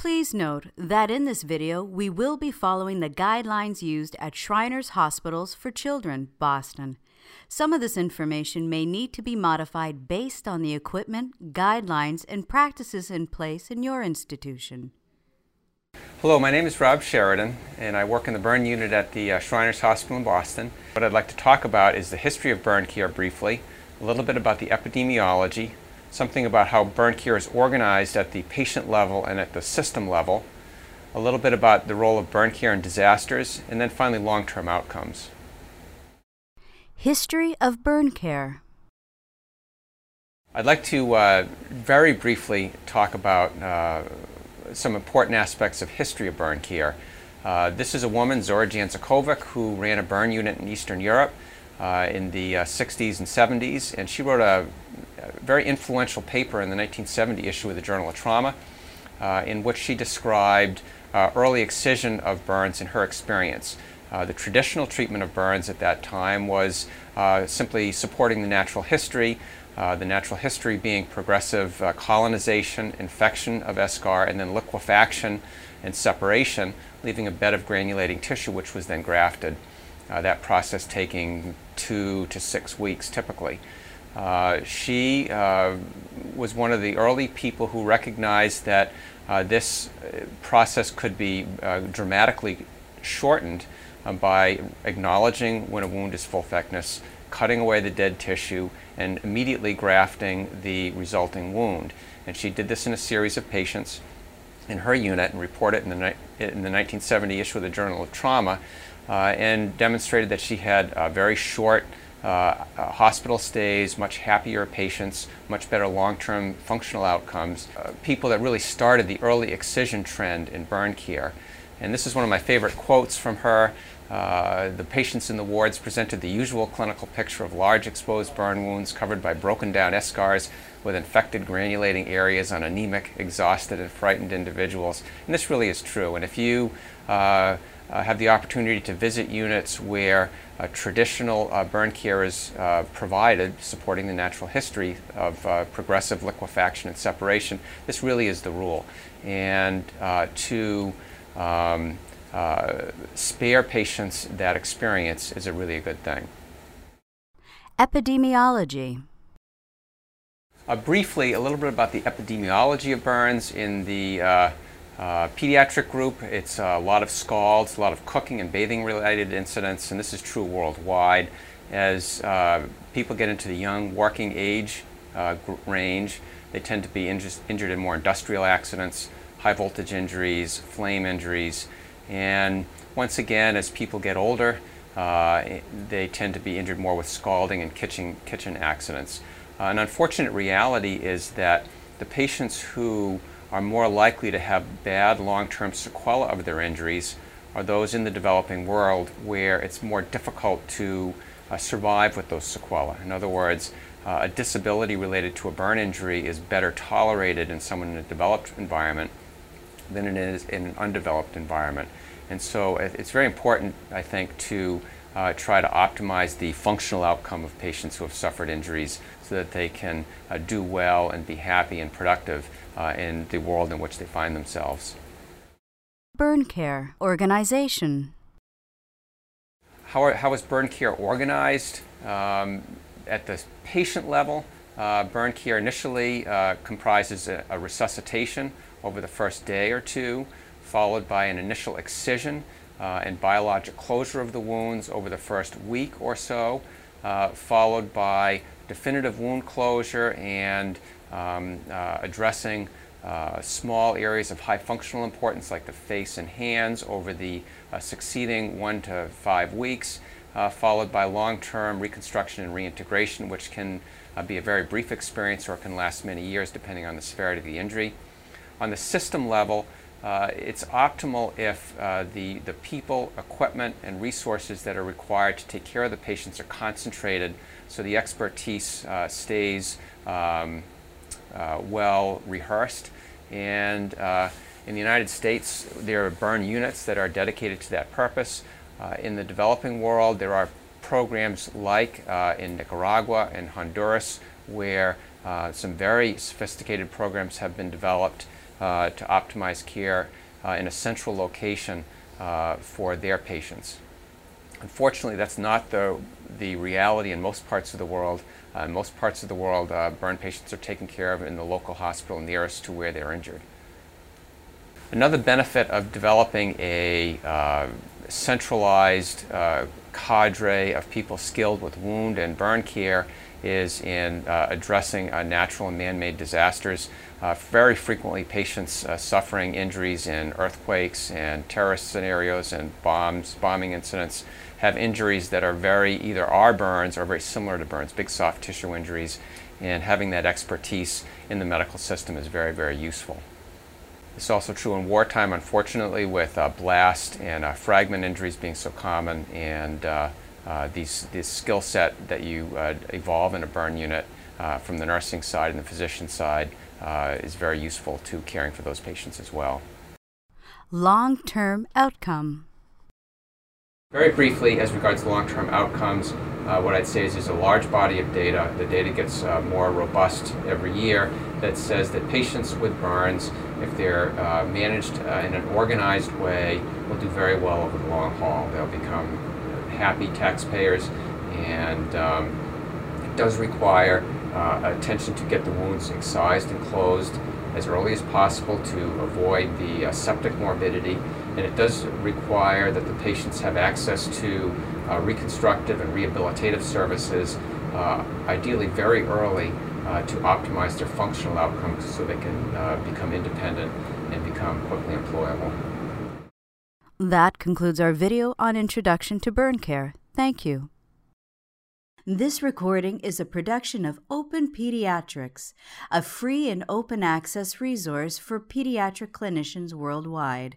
Please note that in this video we will be following the guidelines used at Shriners Hospitals for Children, Boston. Some of this information may need to be modified based on the equipment, guidelines, and practices in place in your institution. Hello, my name is Rob Sheridan, and I work in the burn unit at the uh, Shriners Hospital in Boston. What I'd like to talk about is the history of burn care briefly, a little bit about the epidemiology, something about how burn care is organized at the patient level and at the system level, a little bit about the role of burn care in disasters, and then finally long-term outcomes. History of Burn Care I'd like to uh, very briefly talk about uh, some important aspects of history of burn care. Uh, this is a woman, Zora Janzekovic, who ran a burn unit in Eastern Europe uh, in the 60s uh, and 70s, and she wrote a, very influential paper in the 1970 issue of the Journal of Trauma, uh, in which she described uh, early excision of burns in her experience. Uh, the traditional treatment of burns at that time was simply supporting the natural history, uh, the natural history being progressive uh, colonization, infection of eschar, and then liquefaction and separation, leaving a bed of granulating tissue, which was then grafted. Uh, that process taking two to six weeks typically. Uh, she uh, was one of the early people who recognized that uh, this uh, process could be uh, dramatically shortened by acknowledging when a wound is full thickness, cutting away the dead tissue, and immediately grafting the resulting wound. And she did this in a series of patients in her unit and reported in the, in the 1970 issue of the Journal of Trauma and demonstrated that she had very short uh, hospital stays, much happier patients, much better long-term functional outcomes. people that really started the early excision trend in burn care. And this is one of my favorite quotes from her. Uh, the patients in the wards presented the usual clinical picture of large exposed burn wounds covered by broken down eschars with infected granulating areas on anemic, exhausted, and frightened individuals. And this really is true. And if you uh, uh, have the opportunity to visit units where uh, traditional uh, burn care is uh, provided, supporting the natural history of uh, progressive liquefaction and separation. This really is the rule. And uh, to um, spare patients that experience is a really a good thing. Epidemiology. briefly, a little bit about the epidemiology of burns in the uh, pediatric group, it's a lot of scalds, a lot of cooking and bathing related incidents, and this is true worldwide. As uh, people get into the young working age uh, range, they tend to be injured in more industrial accidents, high voltage injuries, flame injuries, and once again, as people get older, uh, they tend to be injured more with scalding and kitchen, kitchen accidents. Uh, an unfortunate reality is that the patients who are more likely to have bad long-term sequelae of their injuries are those in the developing world where it's more difficult to uh, survive with those sequelae. In other words, uh, a disability related to a burn injury is better tolerated in someone in a developed environment than it is in an undeveloped environment. And so it's very important, I think, to uh, try to optimize the functional outcome of patients who have suffered injuries so that they can uh, do well and be happy and productive uh, in the world in which they find themselves. Burn Care Organization How, are, how is burn care organized? Um, at the patient level, uh, burn care initially uh, comprises a, a resuscitation over the first day or two, followed by an initial excision uh, and biologic closure of the wounds over the first week or so, uh, followed by definitive wound closure and um, uh, addressing uh, small areas of high functional importance like the face and hands over the uh, succeeding one to five weeks, followed by long-term reconstruction and reintegration, which can be a very brief experience or can last many years depending on the severity of the injury. on the system level, uh, it's optimal if uh, the, the people, equipment, and resources that are required to take care of the patients are concentrated so the expertise uh, stays um, uh, well rehearsed. And uh, in the United States, there are burn units that are dedicated to that purpose. Uh, in the developing world, there are programs like in Nicaragua and Honduras where some very sophisticated programs have been developed to optimize care uh, in a central location uh, for their patients. Unfortunately, that's not the, the reality in most parts of the world. Uh, in most parts of the world, uh, burn patients are taken care of in the local hospital nearest to where they're injured. Another benefit of developing a uh, centralized cadre of people skilled with wound and burn care is in uh, addressing uh, natural and man-made disasters. Uh, very frequently, patients uh, suffering injuries in earthquakes and terrorist scenarios and bombs, bombing incidents have injuries that are very either are burns or very similar to burns, big soft tissue injuries, and having that expertise in the medical system is very, very useful. It's also true in wartime, unfortunately, with uh, blast and uh, fragment injuries being so common and uh, these, this skill set that you uh, evolve in a burn unit uh, from the nursing side and the physician side uh, is very useful to caring for those patients as well. Long term outcome. Very briefly, as regards to long-term outcomes, uh, what I'd say is there's a large body of data. The data gets uh, more robust every year that says that patients with burns, if they're uh, managed uh, in an organized way, will do very well over the long haul. They'll become happy taxpayers, and um, it does require uh, attention to get the wounds excised and closed as early as possible to avoid the uh, septic morbidity. And it does require that the patients have access to uh, reconstructive and rehabilitative services, uh, ideally very early, uh, to optimize their functional outcomes so they can uh, become independent and become quickly employable. That concludes our video on Introduction to Burn Care. Thank you. This recording is a production of Open Pediatrics, a free and open access resource for pediatric clinicians worldwide.